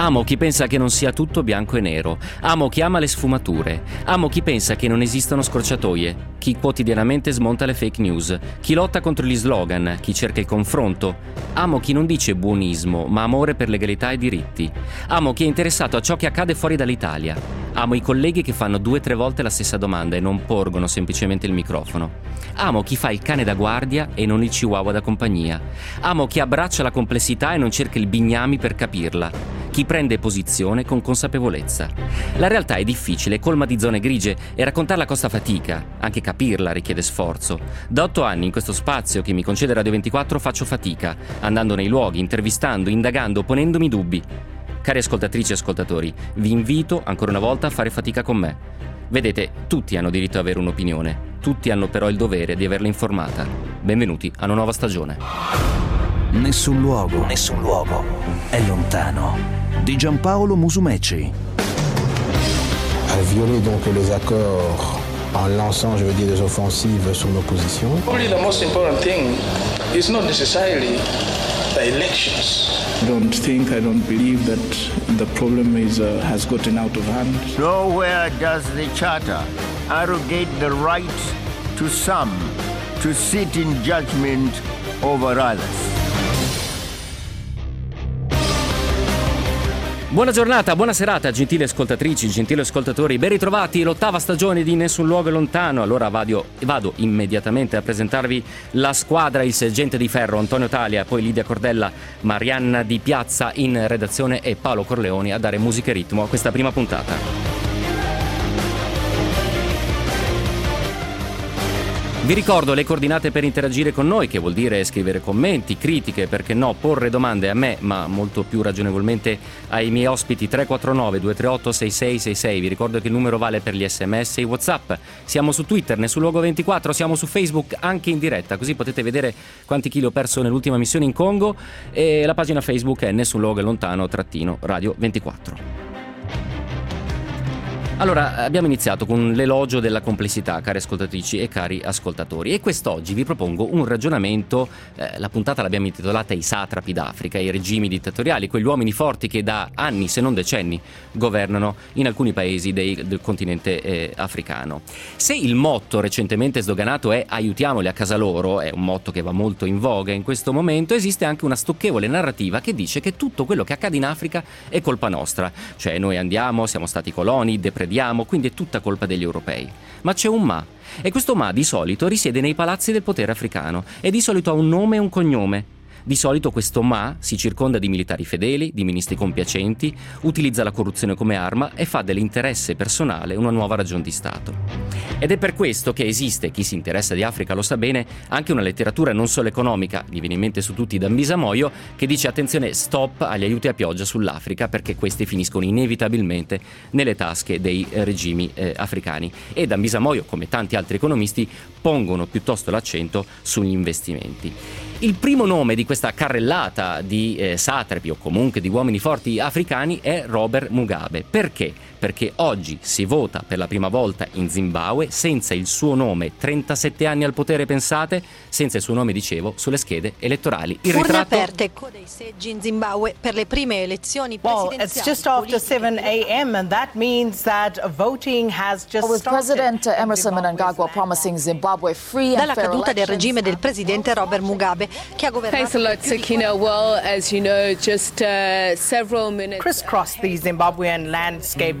Amo chi pensa che non sia tutto bianco e nero. Amo chi ama le sfumature. Amo chi pensa che non esistano scorciatoie. Chi quotidianamente smonta le fake news. Chi lotta contro gli slogan. Chi cerca il confronto. Amo chi non dice buonismo, ma amore per legalità e diritti. Amo chi è interessato a ciò che accade fuori dall'Italia. Amo i colleghi che fanno due o tre volte la stessa domanda e non porgono semplicemente il microfono. Amo chi fa il cane da guardia e non il chihuahua da compagnia. Amo chi abbraccia la complessità e non cerca il bignami per capirla chi prende posizione con consapevolezza. La realtà è difficile, colma di zone grigie e raccontarla costa fatica, anche capirla richiede sforzo. Da otto anni in questo spazio che mi concede Radio 24 faccio fatica, andando nei luoghi, intervistando, indagando, ponendomi dubbi. Cari ascoltatrici e ascoltatori, vi invito ancora una volta a fare fatica con me. Vedete, tutti hanno diritto ad avere un'opinione, tutti hanno però il dovere di averla informata. Benvenuti a una nuova stagione. Nessun luogo, nessun luogo è lontano di Giampaolo Musumeci. A violé donc les accords en lançant, je veux dire, des offensives sur l'opposition. Probably the most important thing is not necessarily the elections. I don't think, I don't believe that the problem is, uh, has gotten out of hand. Nowhere does the Charter arrogate the right to some to sit in judgment over others. Buona giornata, buona serata, gentili ascoltatrici, gentili ascoltatori. Ben ritrovati, l'ottava stagione di Nessun Luogo è Lontano. Allora vado, vado, immediatamente a presentarvi la squadra, il sergente di ferro Antonio Talia, poi Lidia Cordella, Marianna Di Piazza in redazione e Paolo Corleoni a dare musica e ritmo a questa prima puntata. Vi ricordo le coordinate per interagire con noi, che vuol dire scrivere commenti, critiche, perché no, porre domande a me, ma molto più ragionevolmente ai miei ospiti 349 238 6666. Vi ricordo che il numero vale per gli sms e i WhatsApp. Siamo su Twitter, nessun luogo 24, siamo su Facebook anche in diretta, così potete vedere quanti chili ho perso nell'ultima missione in Congo e la pagina Facebook è nessun luogo è lontano trattino radio 24. Allora, abbiamo iniziato con l'elogio della complessità, cari ascoltatrici e cari ascoltatori, e quest'oggi vi propongo un ragionamento, eh, la puntata l'abbiamo intitolata I satrapi d'Africa, i regimi dittatoriali, quegli uomini forti che da anni, se non decenni, governano in alcuni paesi dei, del continente eh, africano. Se il motto recentemente sdoganato è aiutiamoli a casa loro, è un motto che va molto in voga in questo momento, esiste anche una stucchevole narrativa che dice che tutto quello che accade in Africa è colpa nostra, cioè noi andiamo, siamo stati coloni, deprediamo, vediamo, quindi è tutta colpa degli europei. Ma c'è un ma, e questo ma di solito risiede nei palazzi del potere africano e di solito ha un nome e un cognome. Di solito questo Ma si circonda di militari fedeli, di ministri compiacenti, utilizza la corruzione come arma e fa dell'interesse personale una nuova ragione di Stato. Ed è per questo che esiste, chi si interessa di Africa lo sa bene, anche una letteratura non solo economica, gli viene in mente su tutti da Mbisamoio, che dice attenzione stop agli aiuti a pioggia sull'Africa perché questi finiscono inevitabilmente nelle tasche dei eh, regimi eh, africani. E da Mbisamoio, come tanti altri economisti, pongono piuttosto l'accento sugli investimenti. Il primo nome di questa carrellata di eh, satrapi o comunque di uomini forti africani è Robert Mugabe. Perché? Perché oggi si vota per la prima volta in Zimbabwe senza il suo nome, 37 anni al potere pensate, senza il suo nome dicevo, sulle schede elettorali. Il Urne ritratto... aperte dei seggi in Zimbabwe per le prime elezioni presidenziali. Well, it's just after 7 a.m. and that means that voting has just With President Emerson Mnangagwa promising Zimbabwe free and Dalla caduta del regime del presidente Robert Mugabe che ha governato Thanks a lot, Sakina. Well, as you know, just uh, several minutes crisscross the Zimbabwean landscape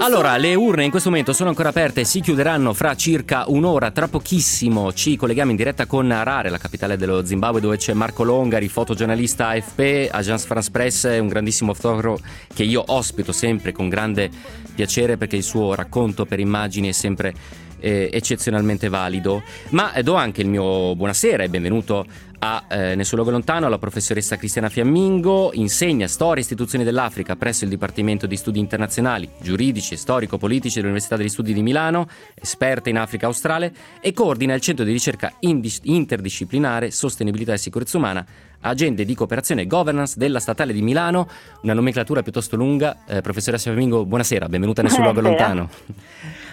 Allora, le urne in questo momento sono ancora aperte, si chiuderanno fra circa un'ora, tra pochissimo ci colleghiamo in diretta con Harare, la capitale dello Zimbabwe, dove c'è Marco Longari, fotogiornalista AFP, Agence France Press, un grandissimo fotografo che io ospito sempre con grande piacere perché il suo racconto per immagini è sempre eh, eccezionalmente valido. Ma eh, do anche il mio buonasera e benvenuto a eh, Nessun Luogo Lontano alla professoressa Cristiana Fiammingo, insegna storia e istituzioni dell'Africa presso il Dipartimento di Studi Internazionali, Giuridici e Storico-Politici dell'Università degli Studi di Milano, esperta in Africa australe e coordina il Centro di Ricerca Indis- Interdisciplinare Sostenibilità e Sicurezza Umana agende di cooperazione e governance della Statale di Milano, una nomenclatura piuttosto lunga. Eh, professoressa Fiammingo, buonasera, benvenuta nel suo luogo lontano.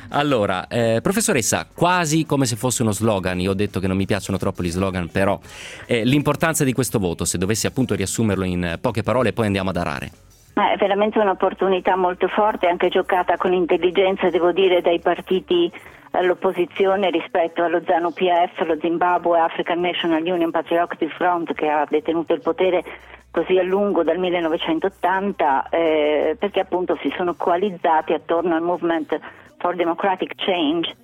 Allora, eh, professoressa, quasi come se fosse uno slogan, io ho detto che non mi piacciono troppo gli slogan, però eh, l'importanza di questo voto, se dovessi appunto riassumerlo in poche parole, poi andiamo ad arare. È veramente un'opportunità molto forte, anche giocata con intelligenza, devo dire, dai partiti all'opposizione rispetto allo ZANU PF, lo Zimbabwe African National Union Patriotic Front che ha detenuto il potere così a lungo dal 1980 eh, perché appunto si sono coalizzati attorno al Movement for Democratic Change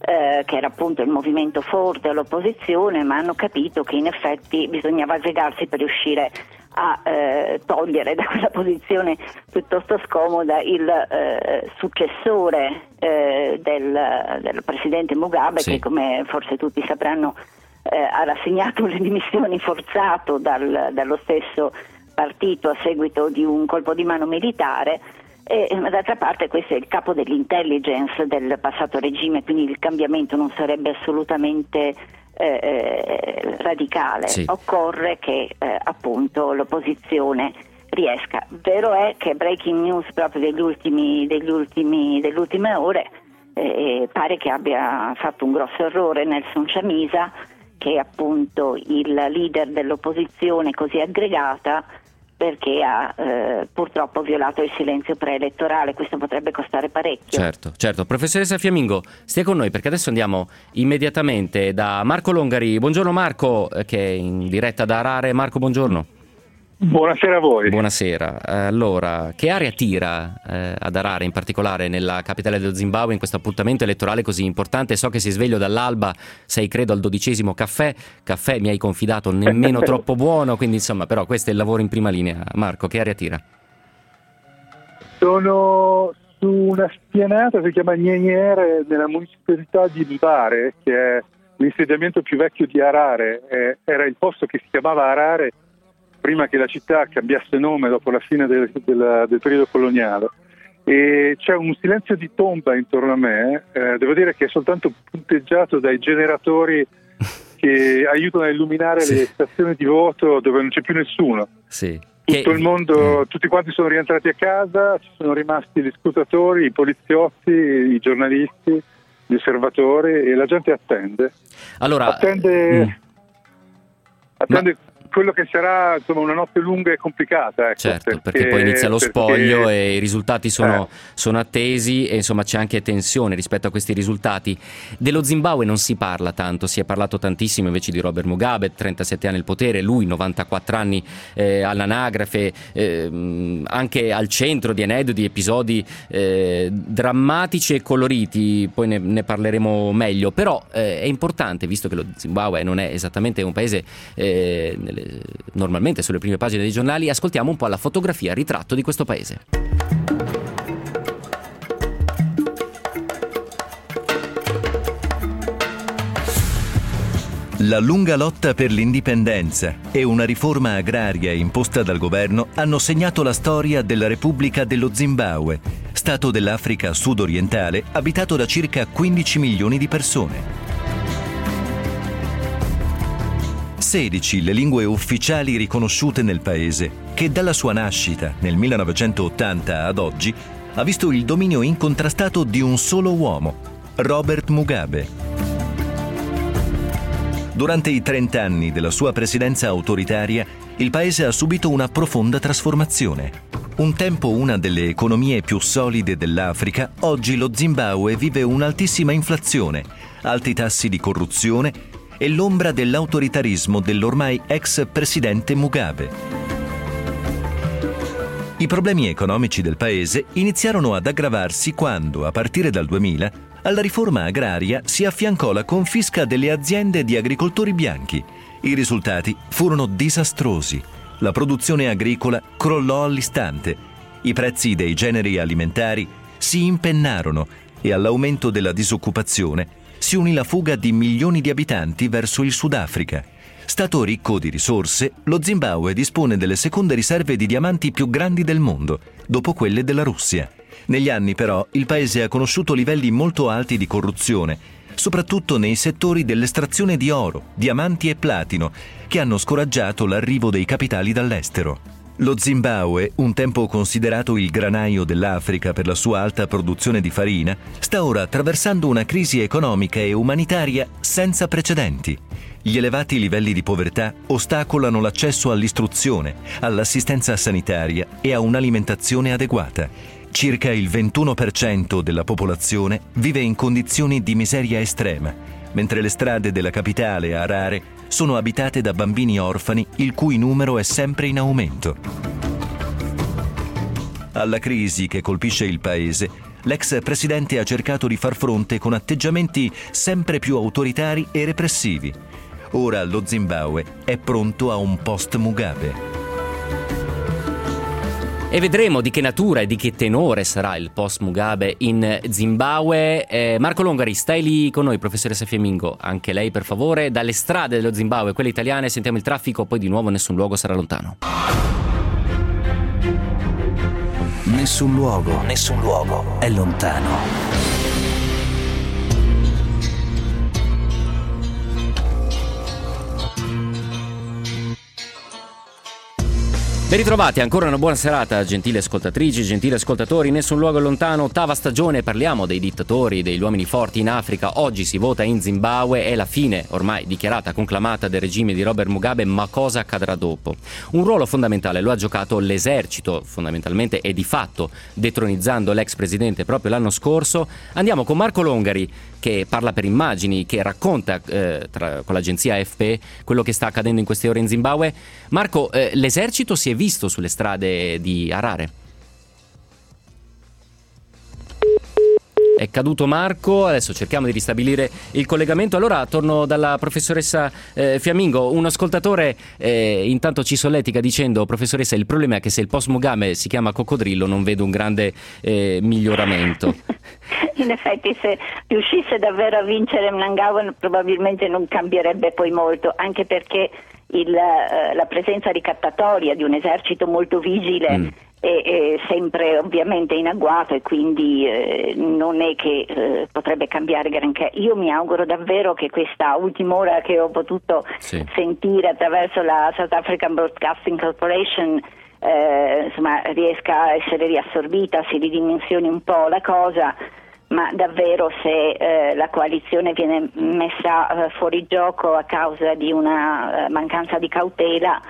eh, che era appunto il movimento forte all'opposizione ma hanno capito che in effetti bisognava aggregarsi per riuscire a eh, togliere da quella posizione piuttosto scomoda il eh, successore eh, del, del, presidente Mugabe sì. che come forse tutti sapranno eh, ha rassegnato le dimissioni forzato dal, dallo stesso partito a seguito di un colpo di mano militare e d'altra parte questo è il capo dell'intelligence del passato regime, quindi il cambiamento non sarebbe assolutamente eh, eh, radicale, sì. occorre che eh, appunto l'opposizione riesca. Vero è che breaking news proprio degli ultimi, degli ultimi, delle ultime ore eh, pare che abbia fatto un grosso errore Nelson Chamisa, che è appunto il leader dell'opposizione così aggregata perché ha eh, purtroppo violato il silenzio preelettorale, questo potrebbe costare parecchio. Certo, certo. Professoressa Fiamingo, stia con noi perché adesso andiamo immediatamente da Marco Longari. Buongiorno Marco, eh, che è in diretta da Arare. Marco, buongiorno. Buonasera a voi. Buonasera. Allora, che area tira eh, ad Harare, in particolare nella capitale dello Zimbabwe, in questo appuntamento elettorale così importante? So che si sveglio dall'alba, sei credo al dodicesimo caffè, caffè mi hai confidato nemmeno troppo buono, quindi insomma, però questo è il lavoro in prima linea. Marco, che area tira? Sono su una spianata che si chiama Gneniere nella municipalità di Mbare, che è l'insediamento più vecchio di Harare, eh, era il posto che si chiamava Harare prima che la città cambiasse nome dopo la fine del, del, del periodo coloniale. E c'è un silenzio di tomba intorno a me, eh, devo dire che è soltanto punteggiato dai generatori che aiutano a illuminare sì. le stazioni di voto dove non c'è più nessuno. Sì. Tutto il mondo, tutti quanti sono rientrati a casa, ci sono rimasti gli scrutatori, i poliziotti, i giornalisti, gli osservatori e la gente attende. Allora, attende, mm. attende Ma quello che sarà insomma, una notte lunga e complicata. Ecco, certo, perché, perché, poi inizia lo spoglio perché... e i risultati sono, eh. sono, attesi e insomma c'è anche tensione rispetto a questi risultati. Dello Zimbabwe non si parla tanto, si è parlato tantissimo invece di Robert Mugabe, 37 anni al potere, lui 94 anni eh, all'anagrafe, eh, anche al centro di aneddoti, episodi eh, drammatici e coloriti, poi ne, ne parleremo meglio, però eh, è importante, visto che lo Zimbabwe non è esattamente un paese normalmente sulle prime pagine dei giornali, ascoltiamo un po' la fotografia ritratto di questo paese. La lunga lotta per l'indipendenza e una riforma agraria imposta dal governo hanno segnato la storia della Repubblica dello Zimbabwe, stato dell'Africa sud-orientale abitato da circa 15 milioni di persone. 16 le lingue ufficiali riconosciute nel paese, che dalla sua nascita nel 1980 ad oggi ha visto il dominio incontrastato di un solo uomo, Robert Mugabe. Durante i 30 anni della sua presidenza autoritaria, il paese ha subito una profonda trasformazione. Un tempo una delle economie più solide dell'Africa, oggi lo Zimbabwe vive un'altissima inflazione, alti tassi di corruzione e l'ombra dell'autoritarismo dell'ormai ex presidente Mugabe. I problemi economici del paese iniziarono ad aggravarsi quando, a partire dal 2000, alla riforma agraria si affiancò la confisca delle aziende di agricoltori bianchi. I risultati furono disastrosi. La produzione agricola crollò all'istante, i prezzi dei generi alimentari si impennarono e all'aumento della disoccupazione si unì la fuga di milioni di abitanti verso il Sudafrica. Stato ricco di risorse, lo Zimbabwe dispone delle seconde riserve di diamanti più grandi del mondo, dopo quelle della Russia. Negli anni però il paese ha conosciuto livelli molto alti di corruzione, soprattutto nei settori dell'estrazione di oro, diamanti e platino, che hanno scoraggiato l'arrivo dei capitali dall'estero. Lo Zimbabwe, un tempo considerato il granaio dell'Africa per la sua alta produzione di farina, sta ora attraversando una crisi economica e umanitaria senza precedenti. Gli elevati livelli di povertà ostacolano l'accesso all'istruzione, all'assistenza sanitaria e a un'alimentazione adeguata. Circa il 21% della popolazione vive in condizioni di miseria estrema, mentre le strade della capitale, Harare, sono abitate da bambini orfani il cui numero è sempre in aumento. Alla crisi che colpisce il paese, l'ex presidente ha cercato di far fronte con atteggiamenti sempre più autoritari e repressivi. Ora lo Zimbabwe è pronto a un post-Mugabe. E vedremo di che natura e di che tenore sarà il post Mugabe in Zimbabwe. Eh, Marco Longari, stai lì con noi, professoressa Fiamingo, anche lei per favore. Dalle strade dello Zimbabwe, quelle italiane, sentiamo il traffico, poi di nuovo nessun luogo sarà lontano. Nessun luogo, nessun luogo è lontano. Ben ritrovati, ancora una buona serata, gentili ascoltatrici, gentili ascoltatori. Nessun luogo lontano, ottava stagione, parliamo dei dittatori, degli uomini forti in Africa. Oggi si vota in Zimbabwe, è la fine ormai dichiarata, conclamata del regime di Robert Mugabe, ma cosa accadrà dopo? Un ruolo fondamentale lo ha giocato l'esercito, fondamentalmente e di fatto detronizzando l'ex presidente proprio l'anno scorso. Andiamo con Marco Longari, che parla per immagini, che racconta eh, tra, con l'agenzia AFP quello che sta accadendo in queste ore in Zimbabwe. Marco, eh, l'esercito si è visto sulle strade di Harare? È caduto Marco, adesso cerchiamo di ristabilire il collegamento. Allora torno dalla professoressa eh, Fiamingo. Un ascoltatore eh, intanto ci solletica dicendo, professoressa, il problema è che se il post Mugabe si chiama coccodrillo non vedo un grande eh, miglioramento. In effetti se riuscisse davvero a vincere Mnangagwa probabilmente non cambierebbe poi molto, anche perché il, eh, la presenza ricattatoria di un esercito molto vigile mm è, è, sempre ovviamente in agguato e quindi eh, non è che eh, potrebbe cambiare granché. Io mi auguro davvero che questa ultima ora che ho potuto sì. sentire attraverso la South African Broadcasting Corporation eh, insomma, riesca a essere riassorbita, si ridimensioni un po' la cosa ma davvero se eh, la coalizione viene messa eh, fuori gioco a causa di una eh, mancanza di cautela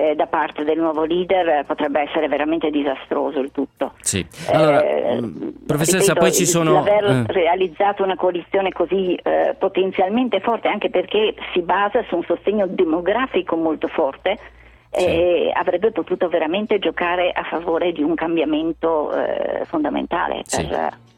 eh, da parte del nuovo leader eh, potrebbe essere veramente disastroso il tutto. Sì. Allora, eh, mm, professoressa, ripeto, poi ci sono... Aver eh. realizzato una coalizione così eh, potenzialmente forte, anche perché si basa su un sostegno demografico molto forte, sì. avrebbe potuto veramente giocare a favore di un cambiamento eh, fondamentale per, sì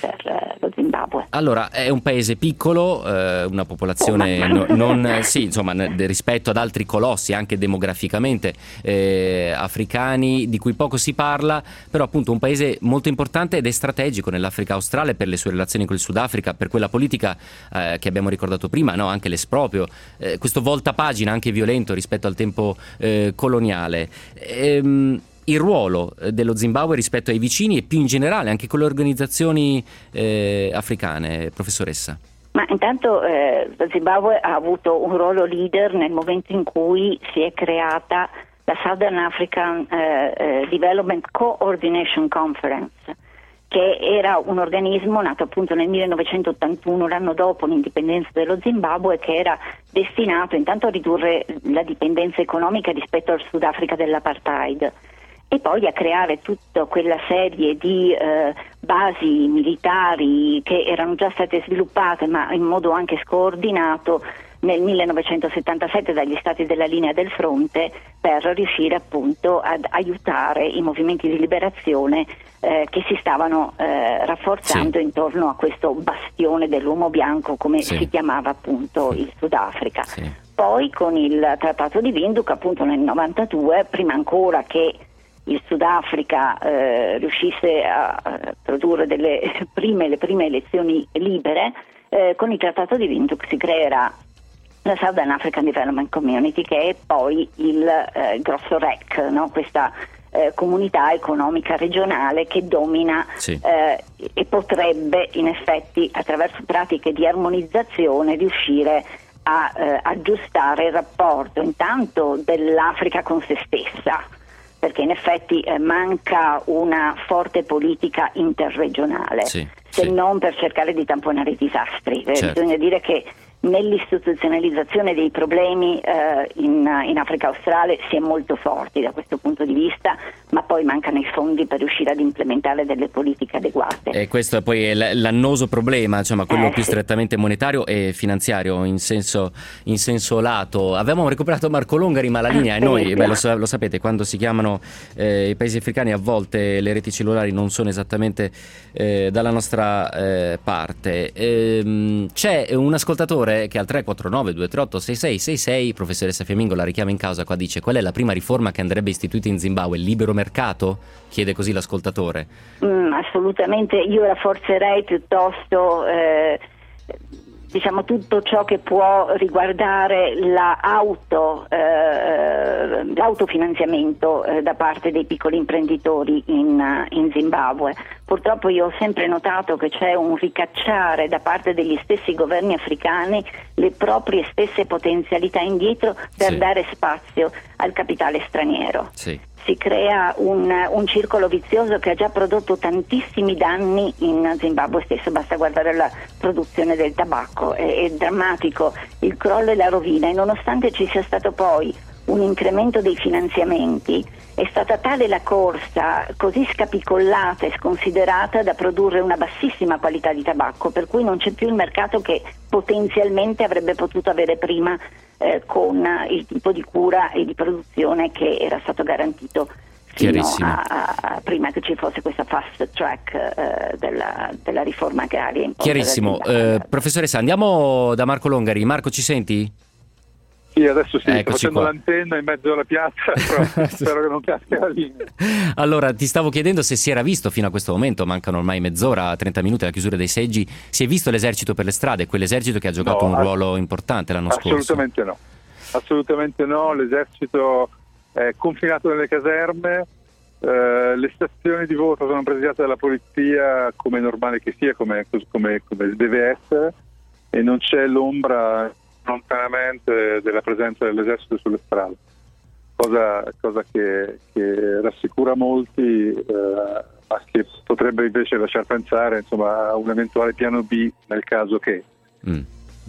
per eh, lo Zimbabwe. Allora, è un paese piccolo, eh, una popolazione oh, no, non, sì, insomma, rispetto ad altri colossi, anche demograficamente eh, africani, di cui poco si parla, però appunto un paese molto importante ed è strategico nell'Africa australe per le sue relazioni con il Sudafrica, per quella politica eh, che abbiamo ricordato prima, no? anche l'esproprio, eh, questo voltapagina anche violento rispetto al tempo eh, coloniale. Ehm, il ruolo eh, dello Zimbabwe rispetto ai vicini e più in generale anche con le organizzazioni eh, africane, professoressa? Ma intanto eh, Zimbabwe ha avuto un ruolo leader nel momento in cui si è creata la Southern African eh, eh Development Coordination Conference, che era un organismo nato appunto nel 1981, l'anno dopo l'indipendenza dello Zimbabwe, che era destinato intanto a ridurre la dipendenza economica rispetto al Sudafrica dell'apartheid e poi a creare tutta quella serie di eh, basi militari che erano già state sviluppate ma in modo anche scordinato nel 1977 dagli stati della linea del fronte per riuscire appunto ad aiutare i movimenti di liberazione eh, che si stavano eh, rafforzando sì. intorno a questo bastione dell'uomo bianco come sì. si chiamava appunto il Sudafrica. Sì. Poi con il trattato di Windhoek appunto nel 92, prima ancora che il Sudafrica eh, riuscisse a produrre delle prime, le prime elezioni libere, eh, con il trattato di Windhoek si creerà la Southern African Development Community che è poi il eh, grosso REC, no? questa eh, comunità economica regionale che domina sì. eh, e potrebbe in effetti attraverso pratiche di armonizzazione riuscire a eh, aggiustare il rapporto intanto dell'Africa con se stessa perché in effetti eh, manca una forte politica interregionale, sì, se sì. non per cercare di tamponare i disastri. Eh, certo. Bisogna dire che nell'istituzionalizzazione dei problemi eh, in, in, Africa australe si è molto forti da questo punto di vista, ma poi mancano i fondi per riuscire ad implementare delle politiche adeguate. E questo è poi l'annoso problema, insomma, quello eh, più sì. strettamente monetario e finanziario in senso, in senso, lato. Avevamo recuperato Marco Longari, ma la linea è noi, beh, lo, lo, sapete, quando si chiamano eh, i paesi africani a volte le reti cellulari non sono esattamente eh, dalla nostra eh, parte. Ehm, c'è un ascoltatore che al 349 238 6666 professoressa Fiamingo la richiama in causa qua dice qual è la prima riforma che andrebbe istituita in Zimbabwe? Il libero mercato? Chiede così l'ascoltatore. Mm, assolutamente, io rafforzerei piuttosto eh, diciamo, tutto ciò che può riguardare la auto, eh, l'autofinanziamento eh, da parte dei piccoli imprenditori in, in, Zimbabwe. Purtroppo io ho sempre notato che c'è un ricacciare da parte degli stessi governi africani le proprie stesse potenzialità indietro per sì. dare spazio al capitale straniero. Sì si crea un, un, circolo vizioso che ha già prodotto tantissimi danni in Zimbabwe stesso, basta guardare la produzione del tabacco, è, è drammatico. Il crollo e la rovina e nonostante ci sia stato poi un incremento dei finanziamenti, è stata tale la corsa, così scapicollata e sconsiderata da produrre una bassissima qualità di tabacco, per cui non c'è più il mercato che potenzialmente avrebbe potuto avere prima eh, con il tipo di cura e di produzione che era stato garantito fino a, a, prima che ci fosse questa fast track eh, della, della, riforma agraria. Chiarissimo. Eh, professoressa, andiamo da Marco Longari. Marco, ci senti? Sì, adesso sì, Eccoci sto facendo qua. l'antenna in mezzo alla piazza, però spero che non caschi la linea. Allora, ti stavo chiedendo se si era visto fino a questo momento, mancano ormai mezz'ora, 30 minuti alla chiusura dei seggi, si è visto l'esercito per le strade, quell'esercito che ha giocato no, un ruolo importante l'anno assolutamente scorso? Assolutamente no, assolutamente no, l'esercito è confinato nelle caserme, eh, le stazioni di voto sono presidiate dalla polizia come è normale che sia, come, come, come deve essere e non c'è l'ombra lontanamente della presenza dell'esercito sulle strade, cosa, cosa che, che, rassicura molti, eh, ma che potrebbe invece lasciar pensare insomma, a un eventuale piano B nel caso che. Mm. mm.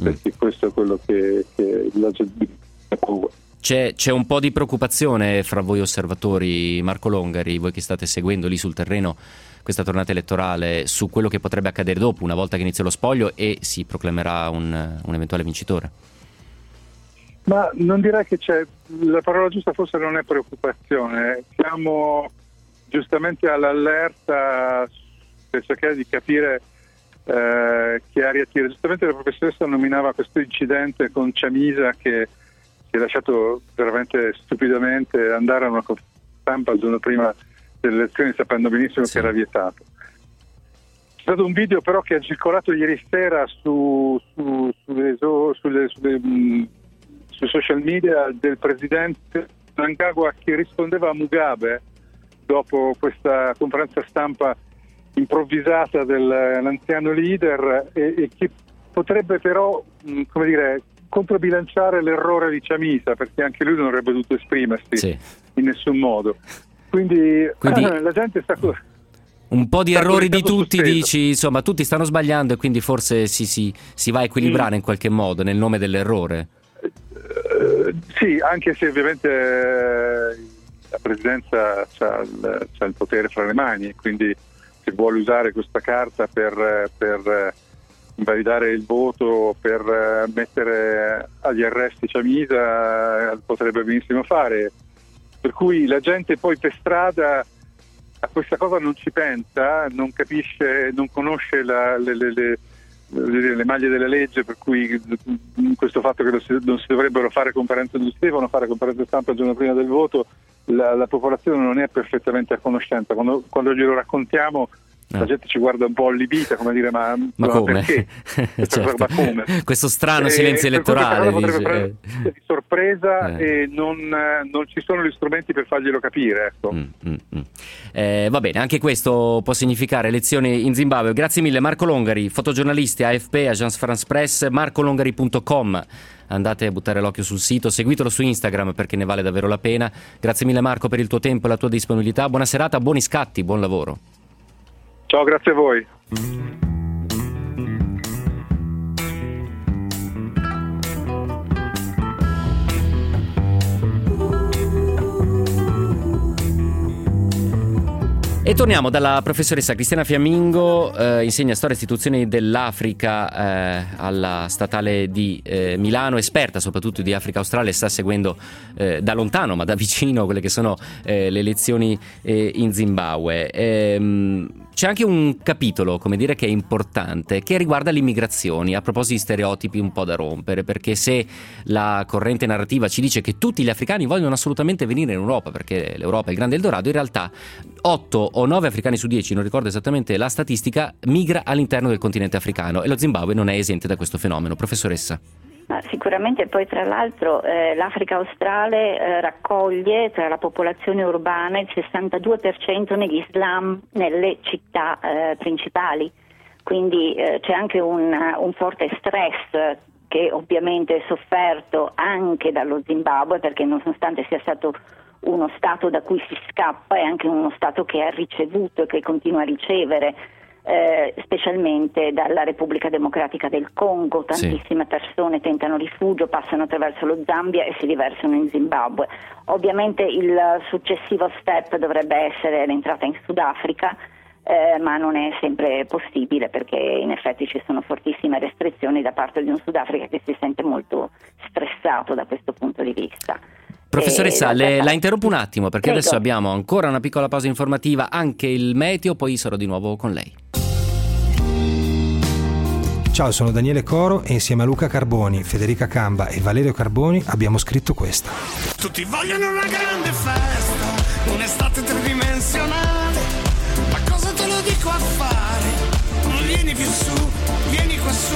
Perché questo è quello che, che la gente ha paura. C'è, c'è, un po' di preoccupazione fra voi osservatori, Marco Longari, voi che state seguendo lì sul terreno questa tornata elettorale, su quello che potrebbe accadere dopo, una volta che inizia lo spoglio e si proclamerà un, un eventuale vincitore? Ma non direi che c'è, la parola giusta forse non è preoccupazione, siamo giustamente all'allerta per cercare di capire eh, che aria tira. Giustamente la professoressa nominava questo incidente con Ciamisa che si è lasciato veramente stupidamente andare a una stampa il giorno prima delle elezioni sapendo benissimo sì. che era vietato. C'è stato un video però che ha circolato ieri sera su, su, sulle, sulle, sulle, sui social media del presidente Mnangagwa che rispondeva a Mugabe dopo questa conferenza stampa improvvisata dell'anziano leader e, e che potrebbe però come dire, controbilanciare l'errore di Ciamisa perché anche lui non avrebbe dovuto esprimersi sì. in nessun modo. Quindi, quindi la gente sta... Un po' di errori di tutti, sospeso. dici, insomma, tutti stanno sbagliando e quindi forse si, si, si va a equilibrare mm. in qualche modo nel nome dell'errore. Sì, anche se ovviamente eh, la presidenza ha il, il, potere fra le mani, quindi se vuole usare questa carta per, per invalidare il voto, per mettere agli arresti Ciamisa, potrebbe benissimo fare. Per cui la gente poi per strada a questa cosa non ci pensa, non capisce, non conosce la, le, le, le, le, maglie della legge, per cui questo fatto che non si, dovrebbero fare conferenze, non si devono fare conferenze stampa il giorno prima del voto, la, la popolazione non è perfettamente a conoscenza. Quando, quando glielo raccontiamo la gente ci guarda un po' allibita, come dire, ma, ma come? certo. ma come? Questo strano silenzio elettorale. Dice, eh. di sorpresa eh. e non, non, ci sono gli strumenti per farglielo capire. Ecco. Mm, mm, mm. Eh, va bene, anche questo può significare elezioni in Zimbabwe. Grazie mille Marco Longari, fotogiornalisti AFP, Agence France Press, marcolongari.com andate a buttare l'occhio sul sito, seguitelo su Instagram perché ne vale davvero la pena. Grazie mille Marco per il tuo tempo e la tua disponibilità. Buona serata, buoni scatti, buon lavoro. Ciao, grazie a voi. E torniamo dalla professoressa Cristiana Fiammingo, eh, insegna storia e istituzioni dell'Africa eh, alla statale di eh, Milano, esperta soprattutto di Africa australe, sta seguendo eh, da lontano ma da vicino quelle che sono eh, le elezioni eh, in Zimbabwe. Ehm, c'è anche un capitolo, come dire, che è importante, che riguarda le immigrazioni, a proposito di stereotipi un po' da rompere, perché se la corrente narrativa ci dice che tutti gli africani vogliono assolutamente venire in Europa, perché l'Europa è il grande Eldorado, in realtà 8 o 9 africani su 10, non ricordo esattamente la statistica, migra all'interno del continente africano e lo Zimbabwe non è esente da questo fenomeno. Professoressa. Ma sicuramente poi tra l'altro eh, l'Africa australe eh, raccoglie tra la popolazione urbana il 62% negli slam nelle città eh, principali, quindi eh, c'è anche un, un, forte stress che ovviamente è sofferto anche dallo Zimbabwe perché nonostante sia stato uno Stato da cui si scappa è anche uno Stato che ha ricevuto e che continua a ricevere eh, specialmente dalla Repubblica Democratica del Congo, tantissime sì. persone tentano rifugio, passano attraverso lo Zambia e si riversano in Zimbabwe. Ovviamente il successivo step dovrebbe essere l'entrata in Sudafrica. Eh, ma non è sempre possibile perché in effetti ci sono fortissime restrizioni da parte di un Sudafrica che si sente molto stressato da questo punto di vista. Professoressa, le, la interrompo un attimo perché Prego. adesso abbiamo ancora una piccola pausa informativa, anche il meteo, poi sarò di nuovo con lei. Ciao, sono Daniele Coro e insieme a Luca Carboni, Federica Camba e Valerio Carboni abbiamo scritto questa. Tutti vogliono una grande festa, un'estate tridimensionale. Ma cosa te lo dico a fare? Non vieni più su, vieni qua su.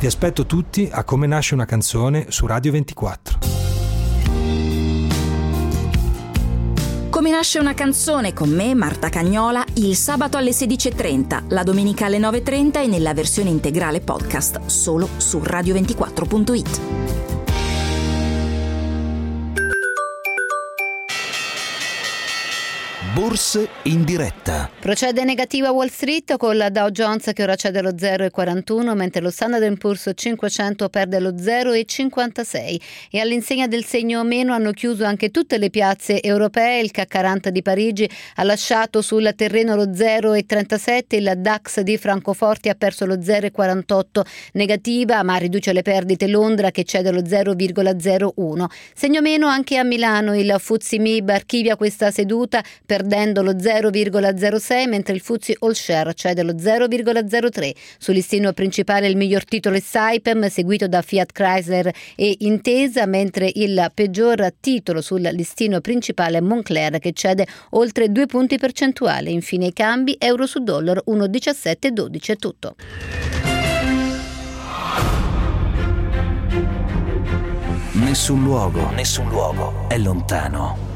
Vi aspetto tutti a Come nasce una canzone su Radio 24. Come nasce una canzone con me, Marta Cagnola, il sabato alle 16.30, la domenica alle 9.30 e nella versione integrale podcast solo su radio24.it. Borse in diretta. Procede negativa Wall Street con la Dow Jones che ora cede lo 0,41 mentre lo Standard Poor's 500 perde lo 0,56 e all'insegna del segno meno hanno chiuso anche tutte le piazze europee. Il CAC 40 di Parigi ha lasciato sul terreno lo 0,37, il DAX di Francoforte ha perso lo 0,48 negativa ma riduce le perdite Londra che cede lo 0,01. Segno meno anche a Milano, il Fuzzi Mib archivia questa seduta per perdendo lo 0,06 mentre il Fuzzi All Share cede lo 0,03. Sul listino principale il miglior titolo è Saipem seguito da Fiat Chrysler e Intesa mentre il peggior titolo sul listino principale è Moncler che cede oltre 2 punti percentuali. Infine i cambi euro su dollaro 1,1712 è tutto. Nessun luogo, nessun luogo è lontano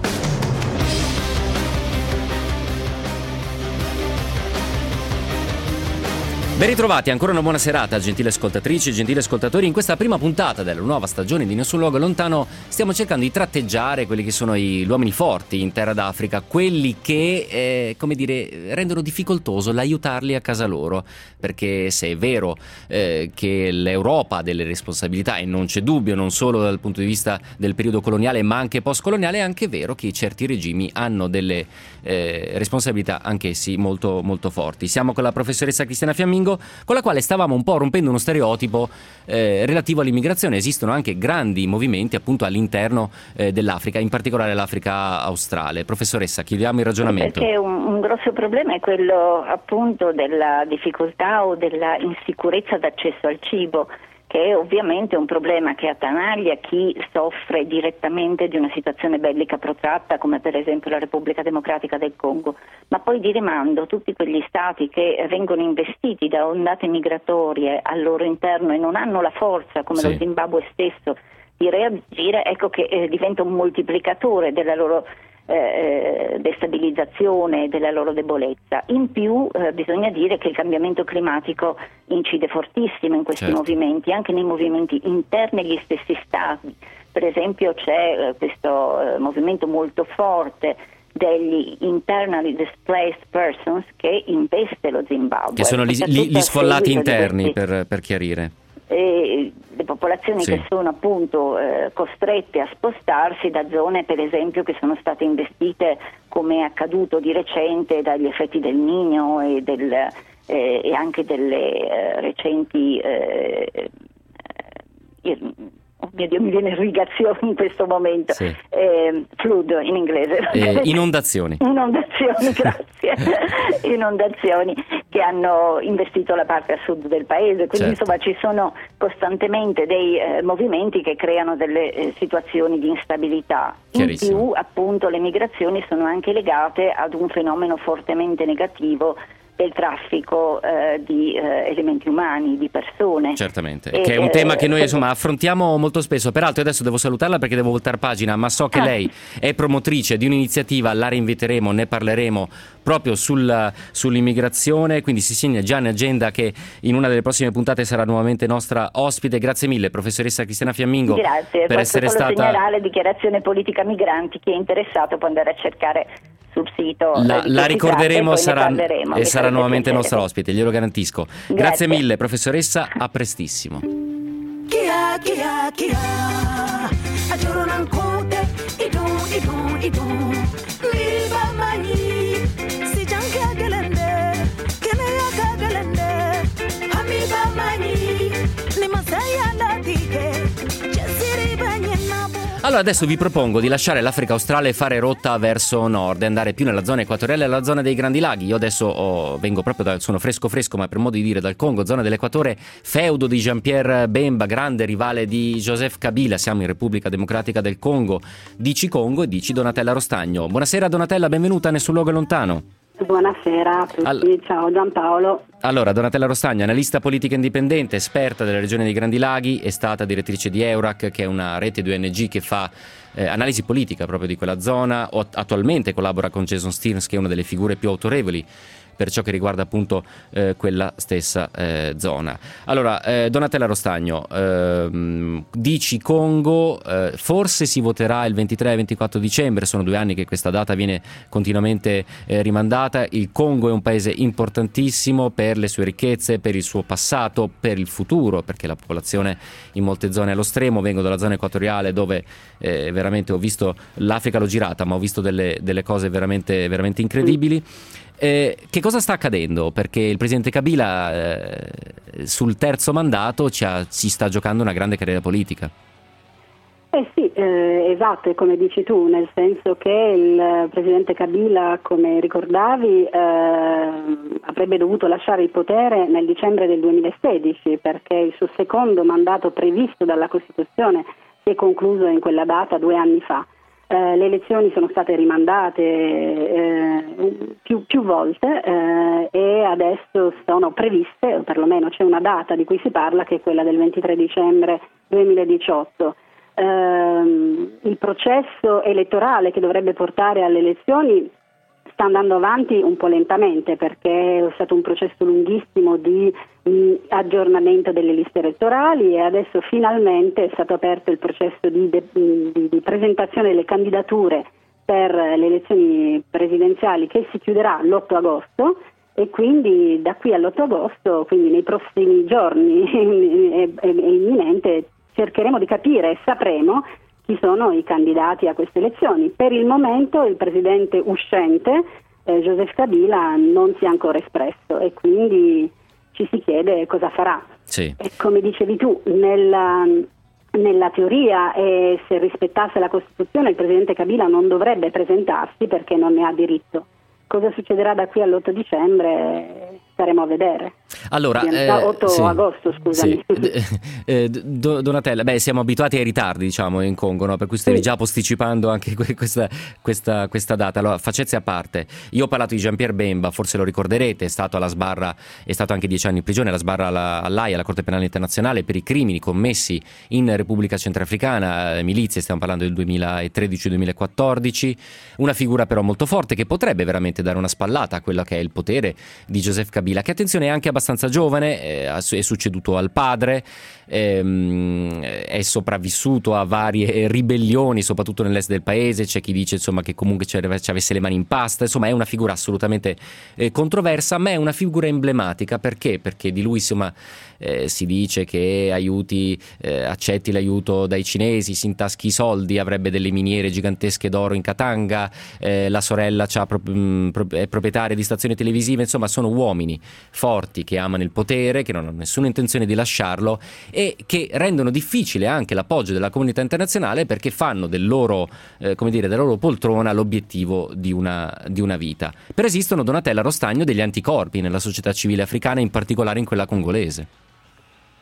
Ben ritrovati, ancora una buona serata, gentili ascoltatrici gentili ascoltatori. In questa prima puntata della nuova stagione di Nessun Luogo Lontano stiamo cercando di tratteggiare quelli che sono gli uomini forti in terra d'Africa, quelli che, eh, come dire, rendono difficoltoso l'aiutarli a casa loro. Perché se è vero eh, che l'Europa ha delle responsabilità, e non c'è dubbio, non solo dal punto di vista del periodo coloniale, ma anche postcoloniale, è anche vero che certi regimi hanno delle eh, responsabilità anch'essi molto, molto forti. Siamo con la professoressa Cristiana Fiammingo Domingo, con la quale stavamo un po' rompendo uno stereotipo eh, relativo all'immigrazione. Esistono anche grandi movimenti appunto all'interno eh, dell'Africa, in particolare l'Africa australe. Professoressa, chiudiamo il ragionamento. Perché un, un grosso problema è quello appunto della difficoltà o della insicurezza d'accesso al cibo che è ovviamente un problema che attanaglia chi soffre direttamente di una situazione bellica protratta come per esempio la Repubblica Democratica del Congo, ma poi di rimando tutti quegli stati che vengono investiti da ondate migratorie al loro interno e non hanno la forza come sì. lo Zimbabwe stesso di reagire, ecco che eh, diventa un moltiplicatore della loro eh, destabilizzazione della loro debolezza. In più eh, bisogna dire che il cambiamento climatico incide fortissimo in questi certo. movimenti, anche nei movimenti interni agli stessi stati. Per esempio c'è eh, questo eh, movimento molto forte degli internally displaced persons che investe lo Zimbabwe. Che sono gli, gli sfollati interni, per, per chiarire e le popolazioni sì. che sono appunto eh, costrette a spostarsi da zone per esempio che sono state investite come è accaduto di recente dagli effetti del Nino e, del, eh, e anche delle eh, recenti eh, eh, oh mio Dio, mi viene irrigazione in questo momento, sì. eh, flood in inglese. Eh, inondazioni. inondazioni, grazie. inondazioni che hanno investito la parte a sud del paese, quindi certo. insomma ci sono costantemente dei eh, movimenti che creano delle eh, situazioni di instabilità. In più appunto le migrazioni sono anche legate ad un fenomeno fortemente negativo del traffico eh, di eh, elementi umani, di persone. Certamente, e, che è un tema che noi insomma, affrontiamo molto spesso. Peraltro adesso devo salutarla perché devo voltare pagina, ma so che ah. lei è promotrice di un'iniziativa, la reinviteremo, ne parleremo proprio sul, sull'immigrazione, quindi si segna già in agenda che in una delle prossime puntate sarà nuovamente nostra ospite. Grazie mille, professoressa Cristiana Fiammingo. Grazie, per essere stata... segnalare dichiarazione politica migranti, chi è interessato può andare a cercare sul sito. La, la ricorderemo e sarà, e sarà nuovamente nostra ospite, glielo garantisco. Grazie, Grazie mille professoressa, a prestissimo. Kia, kia, kia. Allora adesso vi propongo di lasciare l'Africa australe e fare rotta verso nord e andare più nella zona equatoriale, alla zona dei Grandi Laghi. Io adesso oh, vengo proprio dal, sono fresco fresco, ma per modo di dire dal Congo, zona dell'Equatore, feudo di Jean-Pierre Bemba, grande rivale di Joseph Kabila. Siamo in Repubblica Democratica del Congo. Dici Congo e dici Donatella Rostagno. Buonasera Donatella, benvenuta, nessun luogo lontano. Buonasera a tutti, All... ciao Giampaolo. Allora, Donatella Rostagna, analista politica indipendente, esperta della regione dei Grandi Laghi, è stata direttrice di Eurac, che è una rete di ONG che fa eh, analisi politica proprio di quella zona, o attualmente collabora con Jason Stearns, che è una delle figure più autorevoli per ciò che riguarda appunto eh, quella stessa eh, zona. Allora, eh, Donatella Rostagno, ehm, dici Congo, eh, forse si voterà il 23 e 24 dicembre, sono due anni che questa data viene continuamente eh, rimandata, il Congo è un paese importantissimo per le sue ricchezze, per il suo passato, per il futuro, perché la popolazione in molte zone è allo stremo, vengo dalla zona equatoriale dove veramente ho visto l'Africa l'ho girata, ma ho visto delle, delle cose veramente, veramente incredibili. Eh, che cosa sta accadendo? Perché il presidente Kabila eh, sul terzo mandato ci, ha, ci, sta giocando una grande carriera politica. Eh sì, eh, esatto, è come dici tu, nel senso che il presidente Kabila, come ricordavi, eh, avrebbe dovuto lasciare il potere nel dicembre del 2016 perché il suo secondo mandato previsto dalla Costituzione si è concluso in quella data due anni fa. Eh, le elezioni sono state rimandate eh, più, più, volte eh, e adesso sono previste, o perlomeno c'è una data di cui si parla che è quella del 23 dicembre 2018. Ehm, il processo elettorale che dovrebbe portare alle elezioni sta andando avanti un po' lentamente perché è stato un processo lunghissimo di mh, aggiornamento delle liste elettorali e adesso finalmente è stato aperto il processo di, de, di, di presentazione delle candidature per le elezioni presidenziali che si chiuderà l'8 agosto e quindi da qui all'8 agosto, quindi nei prossimi giorni è, è, è imminente, cercheremo di capire e sapremo chi sono i candidati a queste elezioni. Per il momento il presidente uscente, eh, Joseph Kabila, non si è ancora espresso e quindi ci si chiede cosa farà. Sì. E come dicevi tu, nella, nella teoria e se rispettasse la Costituzione il presidente Kabila non dovrebbe presentarsi perché non ne ha diritto. Cosa succederà da qui all'8 dicembre staremo a vedere. Allora, eh, 8 sì, agosto, scusami. Sì. Eh, Donatella, beh, siamo abituati ai ritardi, diciamo, in Congo, no? per cui stavi sì. già posticipando anche questa, questa, questa, data. Allora, facezie a parte, io ho parlato di Jean-Pierre Bemba, forse lo ricorderete, è stato alla sbarra, è stato anche dieci anni in prigione, alla sbarra alla, all'AIA, alla Corte Penale Internazionale, per i crimini commessi in Repubblica Centrafricana, eh, milizie, stiamo parlando del 2013-2014, una figura però molto forte che potrebbe veramente dare una spallata a quello che è il potere di Joseph Kabila, che attenzione è anche abbastanza giovane, eh, è succeduto al padre, ehm, è sopravvissuto a varie ribellioni, soprattutto nell'est del paese, c'è chi dice insomma, che comunque ci avesse le mani in pasta, insomma è una figura assolutamente eh, controversa, ma è una figura emblematica. Perché? Perché di lui insomma eh, si dice che aiuti, eh, accetti l'aiuto dai cinesi, si intaschi i soldi, avrebbe delle miniere gigantesche d'oro in Katanga, eh, la sorella pro- mh, è proprietaria di stazioni televisive, insomma sono uomini forti che amano il potere, che non hanno nessuna intenzione di lasciarlo e che rendono difficile anche l'appoggio della comunità internazionale perché fanno del loro, eh, dire, della loro poltrona l'obiettivo di una, di una vita. Per esistono, Donatella Rostagno, degli anticorpi nella società civile africana, in particolare in quella congolese.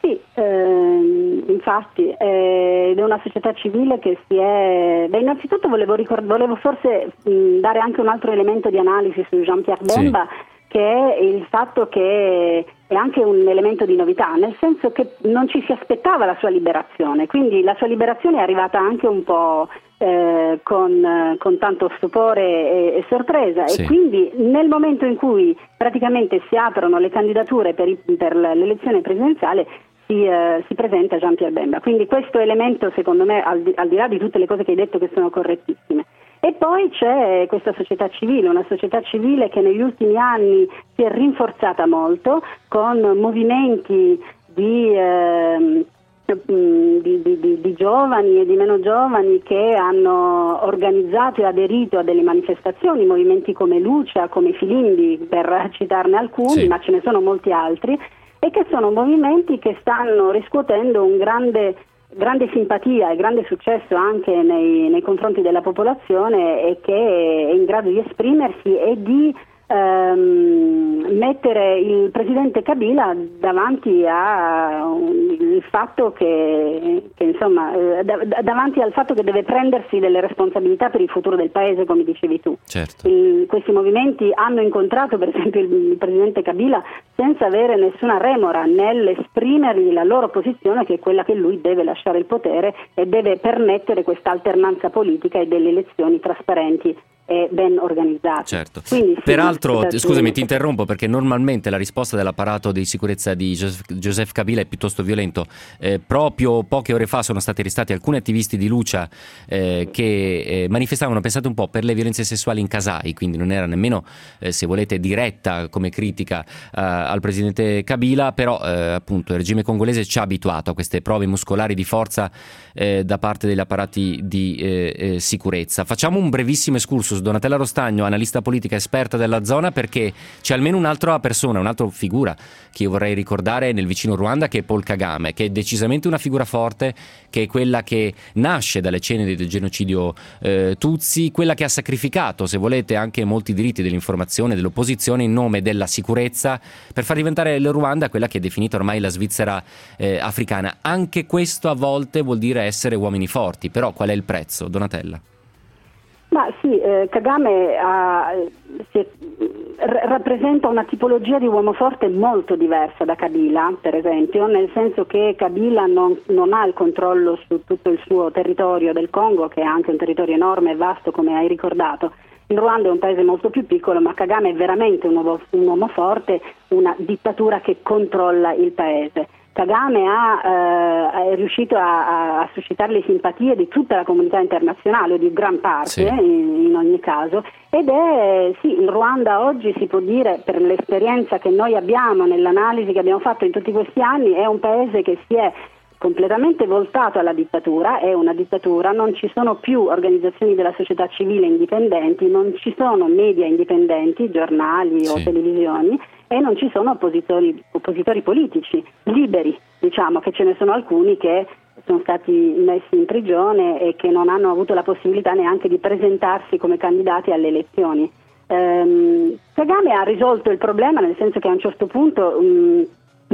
Sì, ehm, infatti eh, è una società civile che si è... Beh, innanzitutto volevo, ricord... volevo forse mh, dare anche un altro elemento di analisi su Jean-Pierre Bemba, sì. Che è il fatto che è anche un elemento di novità, nel senso che non ci si aspettava la sua liberazione, quindi la sua liberazione è arrivata anche un po' eh, con, con, tanto stupore e, e sorpresa sì. e quindi nel momento in cui praticamente si aprono le candidature per, i, per l'elezione presidenziale si, eh, si, presenta Jean-Pierre Bemba. Quindi questo elemento, secondo me, al di, al di, là di tutte le cose che hai detto che sono correttissime. E poi c'è questa società civile, una società civile che negli ultimi anni si è rinforzata molto con movimenti di... Eh, di, di, di, giovani e di meno giovani che hanno organizzato e aderito a delle manifestazioni, movimenti come Lucia, come Filimbi, per citarne alcuni, sì. ma ce ne sono molti altri, e che sono movimenti che stanno riscuotendo un grande, grande simpatia e grande successo anche nei, nei confronti della popolazione e che è in grado di esprimersi e di ehm, mettere il presidente Kabila davanti al fatto che, che insomma, eh, davanti al fatto che deve prendersi delle responsabilità per il futuro del paese, come dicevi tu. Certo. Il, questi movimenti hanno incontrato per esempio il, il presidente Kabila senza avere nessuna remora nell'esprimergli la loro posizione che è quella che lui deve lasciare il potere e deve permettere questa alternanza politica e delle elezioni trasparenti ben organizzate. Certo. Quindi, sì, Peraltro, scusami, ti interrompo perché normalmente la risposta dell'apparato di sicurezza di Joseph Kabila è piuttosto violento. Eh, proprio poche ore fa sono stati arrestati alcuni attivisti di Lucia eh, che eh, manifestavano, pensate un po', per le violenze sessuali in Casai, quindi non era nemmeno, eh, se volete, diretta come critica eh, al presidente Kabila, però eh, appunto il regime congolese ci ha abituato a queste prove muscolari di forza da parte degli apparati di sicurezza. Facciamo un brevissimo escursus Donatella Rostagno, analista politica esperta della zona, perché c'è almeno un'altra persona, un'altra figura che io vorrei ricordare nel vicino Ruanda, che è Paul Kagame, che è decisamente una figura forte, che è quella che nasce dalle cene del genocidio eh, Tutsi, quella che ha sacrificato, se volete, anche molti diritti dell'informazione, dell'opposizione in nome della sicurezza, per far diventare il Ruanda quella che è definita ormai la Svizzera eh, africana. Anche questo a volte vuol dire essere uomini forti, però qual è il prezzo, Donatella? Ma sì, eh, Kagame ha, si, r- rappresenta una tipologia di uomo forte molto diversa da Kabila, per esempio, nel senso che Kabila non, non, ha il controllo su tutto il suo territorio del Congo, che è anche un territorio enorme e vasto, come hai ricordato. Il Ruanda è un paese molto più piccolo, ma Kagame è veramente un uomo, un uomo forte, una dittatura che controlla il paese. Kagame ha, eh, è riuscito a, a, suscitare le simpatie di tutta la comunità internazionale, o di gran parte sì. in, in, ogni caso, ed è sì, il Ruanda oggi si può dire, per l'esperienza che noi abbiamo nell'analisi che abbiamo fatto in tutti questi anni, è un paese che si è completamente voltato alla dittatura, è una dittatura, non ci sono più organizzazioni della società civile indipendenti, non ci sono media indipendenti, giornali sì. o televisioni e non ci sono oppositori, oppositori politici liberi, diciamo che ce ne sono alcuni che sono stati messi in prigione e che non hanno avuto la possibilità neanche di presentarsi come candidati alle elezioni. Ehm, Kagame ha risolto il problema nel senso che a un certo punto mh,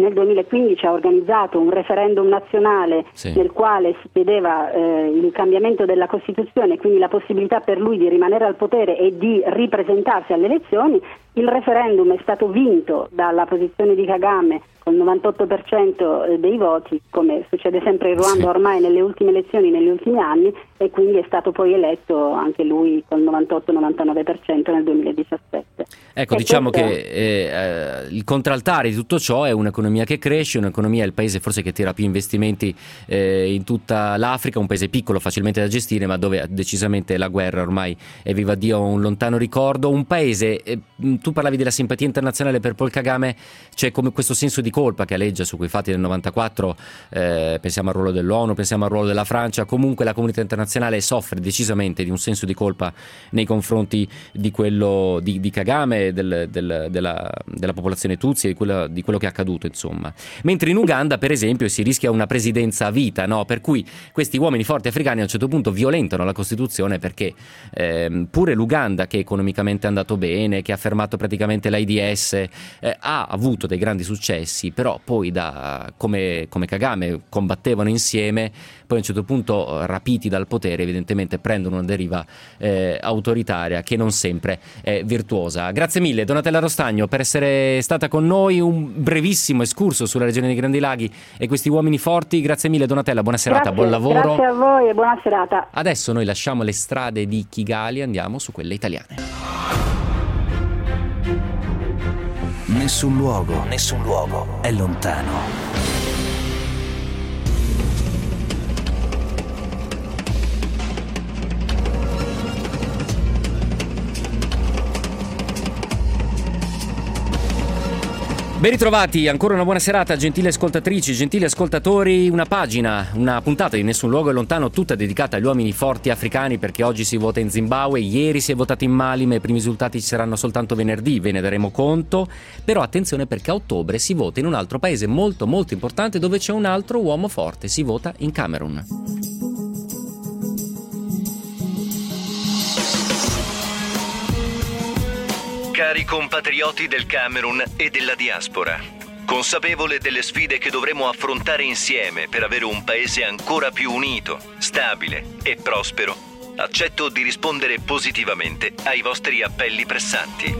nel 2015 ha organizzato un referendum nazionale Sì. nel quale si chiedeva eh, il cambiamento della Costituzione e quindi la possibilità per lui di rimanere al potere e di ripresentarsi alle elezioni. Il referendum è stato vinto dalla posizione di Kagame con il 98% dei voti, come succede sempre in Ruanda Sì. ormai nelle ultime elezioni, negli ultimi anni, e quindi è stato poi eletto anche lui col 98-99% nel 2017. Ecco, E diciamo questo- che eh, eh, il contraltare di tutto ciò è un'economia che cresce, un'economia è il paese forse che tira più investimenti eh, in tutta l'Africa, un paese piccolo, facilmente da gestire, ma dove decisamente la guerra ormai è viva Dio un lontano ricordo, un paese, eh, mh, tu parlavi della simpatia internazionale per Paul Kagame, c'è come questo senso di colpa che aleggia su quei fatti del 94, eh, pensiamo al ruolo dell'ONU, pensiamo al ruolo della Francia, comunque la comunità internazionale soffre decisamente di un senso di colpa nei confronti di quello di, di Kagame, del- del- della, della popolazione Tutsi e di quello, che è accaduto, insomma. Mentre in Uganda, per esempio, si rischia una presidenza a vita, no? per cui questi uomini forti africani a un certo punto violentano la Costituzione perché ehm, pure l'Uganda, che economicamente è andato bene, che ha fermato praticamente l'AIDS, eh, ha avuto dei grandi successi, però poi da, come, come Kagame combattevano insieme, poi a un certo punto eh, rapiti dal potere evidentemente prendono una deriva eh, autoritaria che non sempre è virtuosa. Grazie mille Donatella Rostagno per essere stata con noi, un brevissimo escurso sulla regione dei Grandi Laghi e questi uomini forti. Grazie mille Donatella, buona serata, Grazie, buon lavoro. Grazie a voi e buona serata. Adesso noi lasciamo le strade di Kigali e andiamo su quelle italiane. Nessun luogo, nessun luogo è lontano. Ben ritrovati, ancora una buona serata, gentili ascoltatrici, gentili ascoltatori. Una pagina, una puntata di Nessun luogo è lontano, tutta dedicata agli uomini forti africani perché oggi si vota in Zimbabwe, ieri si è votato in Mali, ma i primi risultati ci saranno soltanto venerdì, ve ne daremo conto. Però attenzione perché a ottobre si vota in un altro paese molto molto importante dove c'è un altro uomo forte, si vota in Camerun. Cari compatrioti del Camerun e della diaspora, consapevole delle sfide che dovremo affrontare insieme per avere un paese ancora più unito, stabile e prospero, accetto di rispondere positivamente ai vostri appelli pressanti.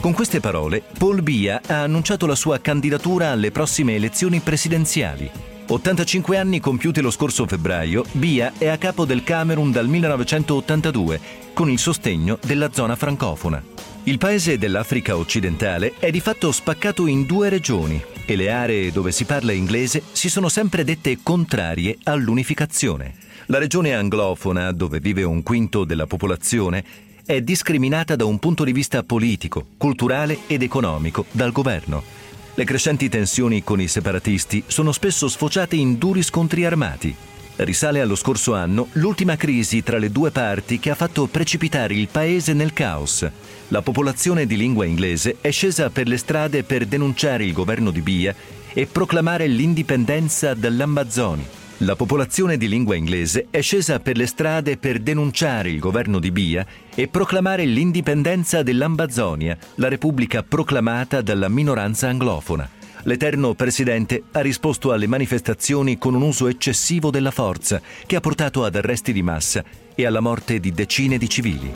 Con queste parole, Paul Biya ha annunciato la sua candidatura alle prossime elezioni presidenziali. 85 anni compiuti lo scorso febbraio, Biya è a capo del Camerun dal 1982, con il sostegno della zona francofona. Il paese dell'Africa occidentale è di fatto spaccato in due regioni e le aree dove si parla inglese si sono sempre dette contrarie all'unificazione. La regione anglofona, dove vive un quinto della popolazione, è discriminata da un punto di vista politico, culturale ed economico dal governo. Le crescenti tensioni con i separatisti sono spesso sfociate in duri scontri armati. Risale allo scorso anno l'ultima crisi tra le due parti che ha fatto precipitare il paese nel caos. La popolazione di lingua inglese è scesa per le strade per denunciare il governo di Bia e proclamare l'indipendenza dall'Amazzonia. La popolazione di lingua inglese è scesa per le strade per denunciare il governo di Bia e proclamare l'indipendenza dell'Ambazonia, la repubblica proclamata dalla minoranza anglofona. L'eterno presidente ha risposto alle manifestazioni con un uso eccessivo della forza che ha portato ad arresti di massa e alla morte di decine di civili.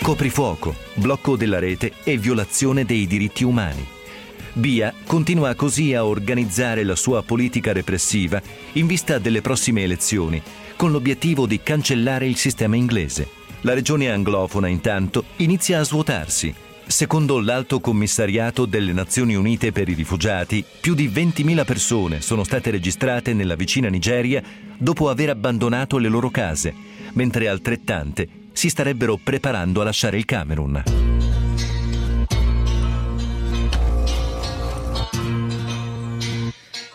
Coprifuoco, blocco della rete e violazione dei diritti umani. Bia continua così a organizzare la sua politica repressiva in vista delle prossime elezioni, con l'obiettivo di cancellare il sistema inglese. La regione anglofona intanto inizia a svuotarsi. Secondo l'Alto Commissariato delle Nazioni Unite per i Rifugiati, più di 20.000 persone sono state registrate nella vicina Nigeria dopo aver abbandonato le loro case, mentre altrettante si starebbero preparando a lasciare il Camerun.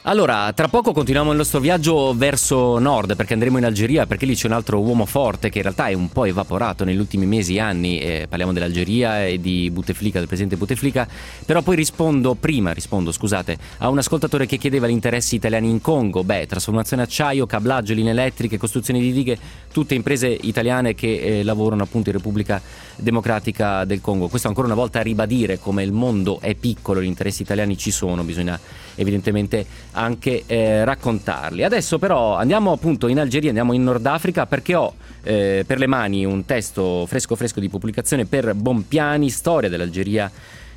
Allora, tra poco continuiamo il nostro viaggio verso nord perché andremo in Algeria perché lì c'è un altro uomo forte che in realtà è un po' evaporato negli ultimi mesi e anni, eh, parliamo dell'Algeria e di Bouteflika, del presidente Bouteflika, però poi rispondo, prima rispondo scusate, a un ascoltatore che chiedeva gli interessi italiani in Congo, beh, trasformazione acciaio, cablaggio, linee elettriche, costruzione di dighe, tutte imprese italiane che eh, lavorano appunto in Repubblica Democratica del Congo. Questo ancora una volta a ribadire come il mondo è piccolo, gli interessi italiani ci sono, bisogna evidentemente anche eh, raccontarli. Adesso però andiamo appunto in Algeria, andiamo in Nord Africa perché ho eh, per le mani un testo fresco fresco di pubblicazione per Bompiani, storia dell'Algeria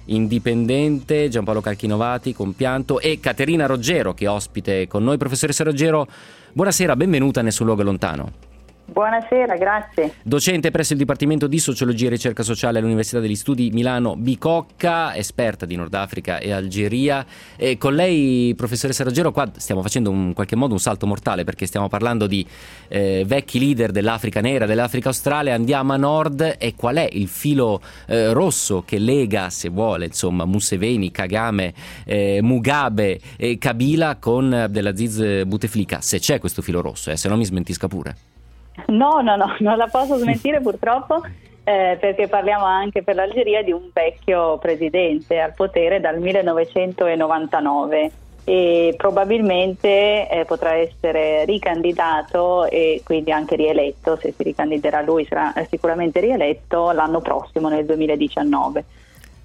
indipendente, Giampaolo Calchinovati, compianto e Caterina Roggero che è ospite con noi. Professoressa Roggero, buonasera, benvenuta nel suo luogo lontano. Buonasera, grazie. Docente presso il Dipartimento di Sociologia e Ricerca Sociale all'Università degli Studi Milano Bicocca, esperta di Nord Africa e Algeria. E con lei, professoressa Roggero, qua stiamo facendo in qualche modo un salto mortale perché stiamo parlando di eh, vecchi leader dell'Africa nera, dell'Africa australe. Andiamo a nord e qual è il filo eh, rosso che lega, se vuole, insomma, Museveni, Kagame, eh, Mugabe Kabila con Abdelaziz Bouteflika? Se c'è questo filo rosso, eh, se no mi smentisca pure. No, no, no, non la posso smentire purtroppo. Eh, perché parliamo anche per l'Algeria di un vecchio presidente al potere dal 1999 e probabilmente eh, potrà essere ricandidato e quindi anche rieletto, se si ricandiderà lui sarà sicuramente rieletto l'anno prossimo nel 2019.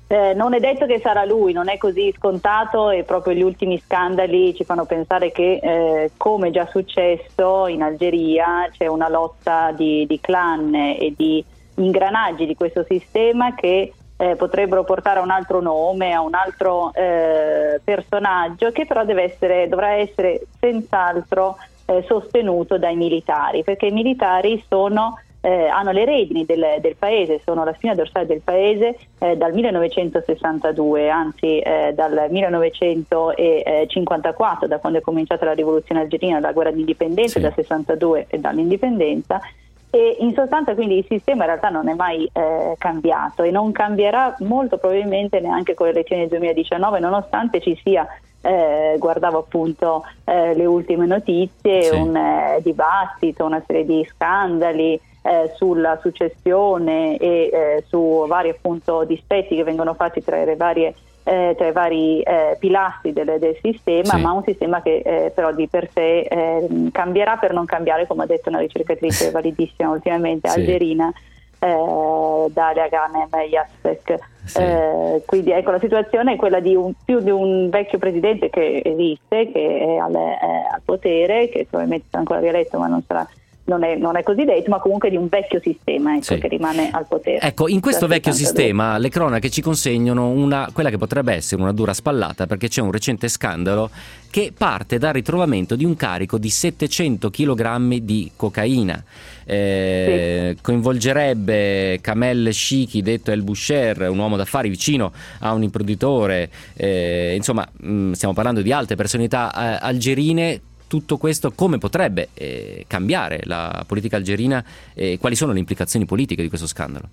Eh, non è detto che sarà lui, non è così scontato e proprio gli ultimi scandali ci fanno pensare che, eh, come già successo in Algeria, c'è una lotta di, di clan e di ingranaggi di questo sistema che eh, potrebbero portare a un altro nome, a un altro eh, personaggio che però essere, dovrà essere senz'altro eh, sostenuto dai militari, perché i militari sono eh, hanno le redini del, del, paese, sono la spina dorsale del paese eh, dal 1962, anzi eh, dal 1954, da quando è cominciata la rivoluzione algerina, la guerra d'indipendenza, sì. dal 62 e dall'indipendenza. E in sostanza quindi il sistema in realtà non è mai eh, cambiato e non cambierà molto probabilmente neanche con le elezioni del 2019 nonostante ci sia eh, guardavo appunto eh, le ultime notizie, sì. un eh, dibattito, una serie di scandali eh, sulla successione e eh, su vari appunto dispetti che vengono fatti tra le varie eh, tra i vari eh, pilastri del, del sistema, sì. ma un sistema che eh, però di per sé eh, cambierà per non cambiare, come ha detto una ricercatrice validissima ultimamente, sì. algerina, eh, Dalia Ganem Jaspek. Sì. Eh, quindi ecco la situazione è quella di un, più di un vecchio presidente che esiste, che è al, al potere, che probabilmente sarà ancora rieletto ma non sarà non è, non è, così detto, ma comunque di un vecchio sistema ecco, sì. che rimane al potere. Ecco, in questo vecchio sistema le cronache ci consegnano una, quella che potrebbe essere una dura spallata perché c'è un recente scandalo che parte dal ritrovamento di un carico di 700 kg di cocaina. Eh, sì. Coinvolgerebbe Kamel Shiki, detto El Boucher, un uomo d'affari vicino a un imprenditore. Eh, insomma, mh, mm, stiamo parlando di alte personalità eh, algerine tutto questo come potrebbe eh, cambiare la politica algerina e quali sono le implicazioni politiche di questo scandalo?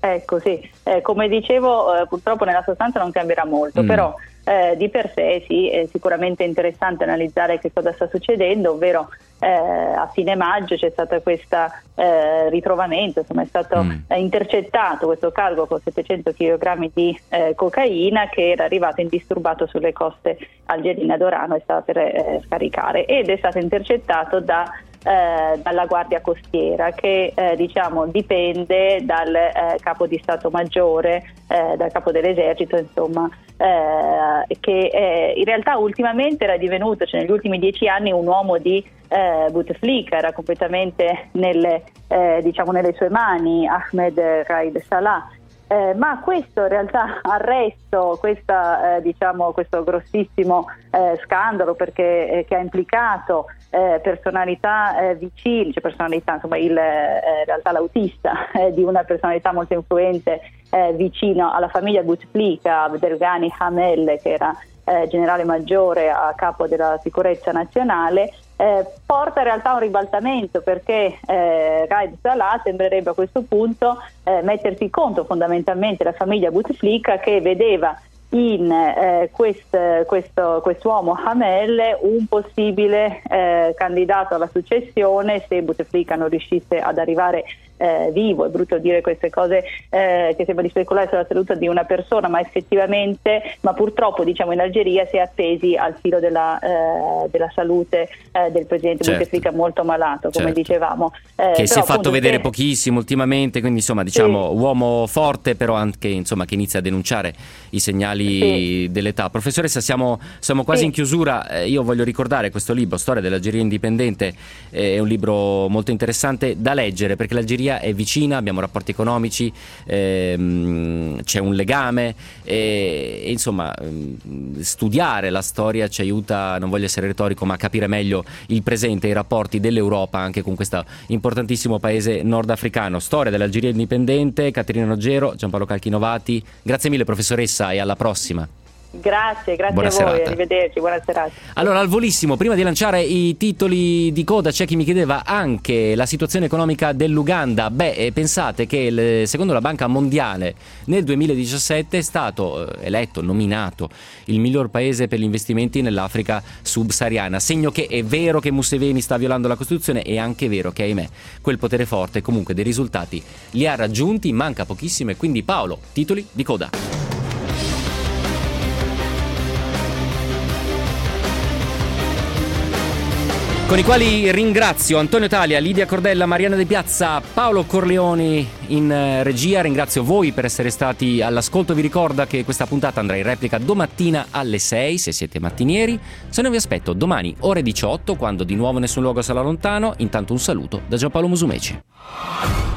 Ecco sì, eh, come dicevo eh, purtroppo nella sostanza non cambierà molto, mm. però eh, di per sé sì, è sicuramente interessante analizzare che cosa sta succedendo, ovvero eh, a fine maggio c'è stato questo eh, ritrovamento, insomma è stato mm. intercettato questo cargo con 700 kg di eh, cocaina che era arrivato indisturbato sulle coste algerine ad Orano e stava per scaricare ed è stato intercettato da eh, dalla Guardia Costiera che eh, diciamo, dipende dal eh, capo di Stato Maggiore, eh, dal capo dell'esercito, insomma, eh, che in realtà ultimamente era divenuto, cioè negli ultimi dieci anni, un uomo di eh, Bouteflika, era completamente nelle, diciamo, nelle sue mani, Ahmed Raid Salah. Eh, ma questo in realtà arresto, questa, eh, diciamo, questo grossissimo eh, scandalo perché, che ha implicato eh, personalità eh, vicine, cioè personalità, insomma il, eh, in realtà l'autista eh, di una personalità molto influente eh, vicino alla famiglia Bouteflika, Abdelghani Hamel, che era eh, generale maggiore a capo della sicurezza nazionale, porta in realtà a un ribaltamento perché eh, Raid Salah sembrerebbe a questo punto mettersi contro fondamentalmente la famiglia Bouteflika che vedeva in eh, quest, questo, quest'uomo Hamel un possibile eh, candidato alla successione se Bouteflika non riuscisse ad arrivare eh, vivo, è brutto dire queste cose eh, che sembra di speculare sulla salute di una persona, ma effettivamente, ma purtroppo diciamo in Algeria si è attesi al filo della, eh, della salute eh, del presidente certo. Bouteflika molto malato, come certo. dicevamo. Eh, che si è fatto vedere se... pochissimo ultimamente, quindi insomma diciamo sì. uomo forte però anche insomma che inizia a denunciare i segnali sì. dell'età. Professoressa, siamo, siamo quasi sì. in chiusura, eh, io voglio ricordare questo libro, Storia dell'Algeria indipendente, è un libro molto interessante da leggere perché l'Algeria Italia è vicina, abbiamo rapporti economici, ehm, c'è un legame e, e, insomma mm, studiare la storia ci aiuta, non voglio essere retorico, ma a capire meglio il presente i rapporti dell'Europa anche con questo importantissimo paese nordafricano. Storia dell'Algeria indipendente, Caterina Roggero, Giampaolo Calchinovati, grazie mille professoressa e alla prossima. Grazie, grazie Buona a voi, serata. arrivederci, buona serata. Allora, al volissimo, prima di lanciare i titoli di coda, c'è chi mi chiedeva anche la situazione economica dell'Uganda. Beh, eh, pensate che secondo la Banca Mondiale nel 2017 è stato eh, eletto, nominato il miglior paese per gli investimenti nell'Africa subsahariana. Segno che è vero che Museveni sta violando la Costituzione, è anche vero che, ahimè, quel potere forte comunque dei risultati li ha raggiunti, manca pochissimo e quindi Paolo, titoli di coda. Con i quali ringrazio Antonio Talia, Lidia Cordella, Mariana De Piazza, Paolo Corleoni in eh, regia. Ringrazio voi per essere stati all'ascolto. Vi ricordo che questa puntata andrà in replica domattina alle 6 se siete mattinieri. Se no vi aspetto domani ore 18 quando di nuovo nessun luogo sarà lontano. Intanto un saluto da Giampaolo Musumeci.